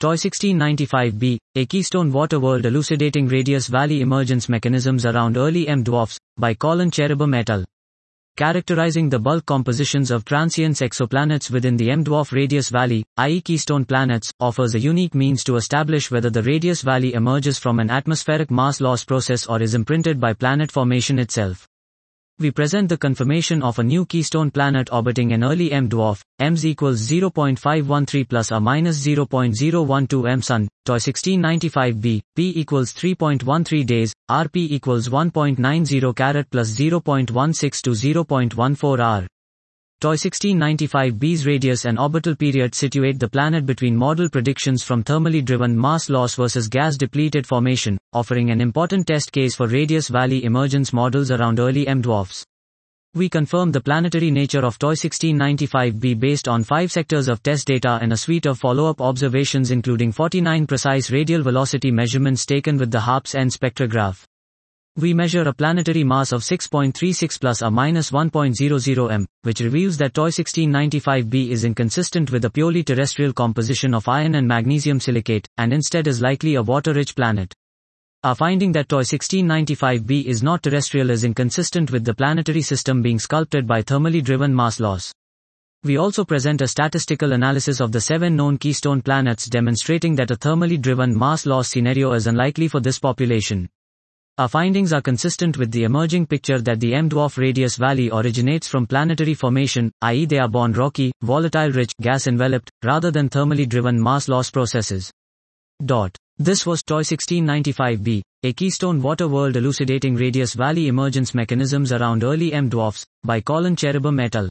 TOI 1695b, a Keystone Water World elucidating radius valley emergence mechanisms around early M dwarfs, by Collin Cherubim et al. Characterizing the bulk compositions of transients exoplanets within the M dwarf radius valley, i.e. keystone planets, offers a unique means to establish whether the radius valley emerges from an atmospheric mass loss process or is imprinted by planet formation itself. We present the confirmation of a new keystone planet orbiting an early M dwarf, EMS equals 0.513 plus or minus 0.012 M Sun, TOI 1695b, P equals 3.13 days, RP equals 1.90 carat plus 0.16 to 0.14 R. TOI 1695b's radius and orbital period situate the planet between model predictions from thermally driven mass loss versus gas depleted formation, offering an important TESS case for radius valley emergence models around early M dwarfs. We confirm the planetary nature of TOI 1695b based on five sectors of test data and a suite of follow-up observations including 49 precise radial velocity measurements taken with the HARPS N spectrograph. We measure a planetary mass of 6.36 plus or minus 1.00 m, which reveals that TOI 1695b is inconsistent with a purely terrestrial composition of iron and magnesium silicate, and instead is likely a water-rich planet. Our finding that TOI 1695b is not terrestrial is inconsistent with the planetary system being sculpted by thermally driven mass loss. We also present a statistical analysis of the seven known keystone planets demonstrating that a thermally driven mass loss scenario is unlikely for this population. Our findings are consistent with the emerging picture that the M dwarf radius valley originates from planetary formation, i.e. they are born rocky, volatile rich, gas enveloped, rather than thermally driven mass loss processes. Dot. This was TOI 1695b, a Keystone Water World elucidating radius valley emergence mechanisms around early M dwarfs, by Collin Cherubim et al.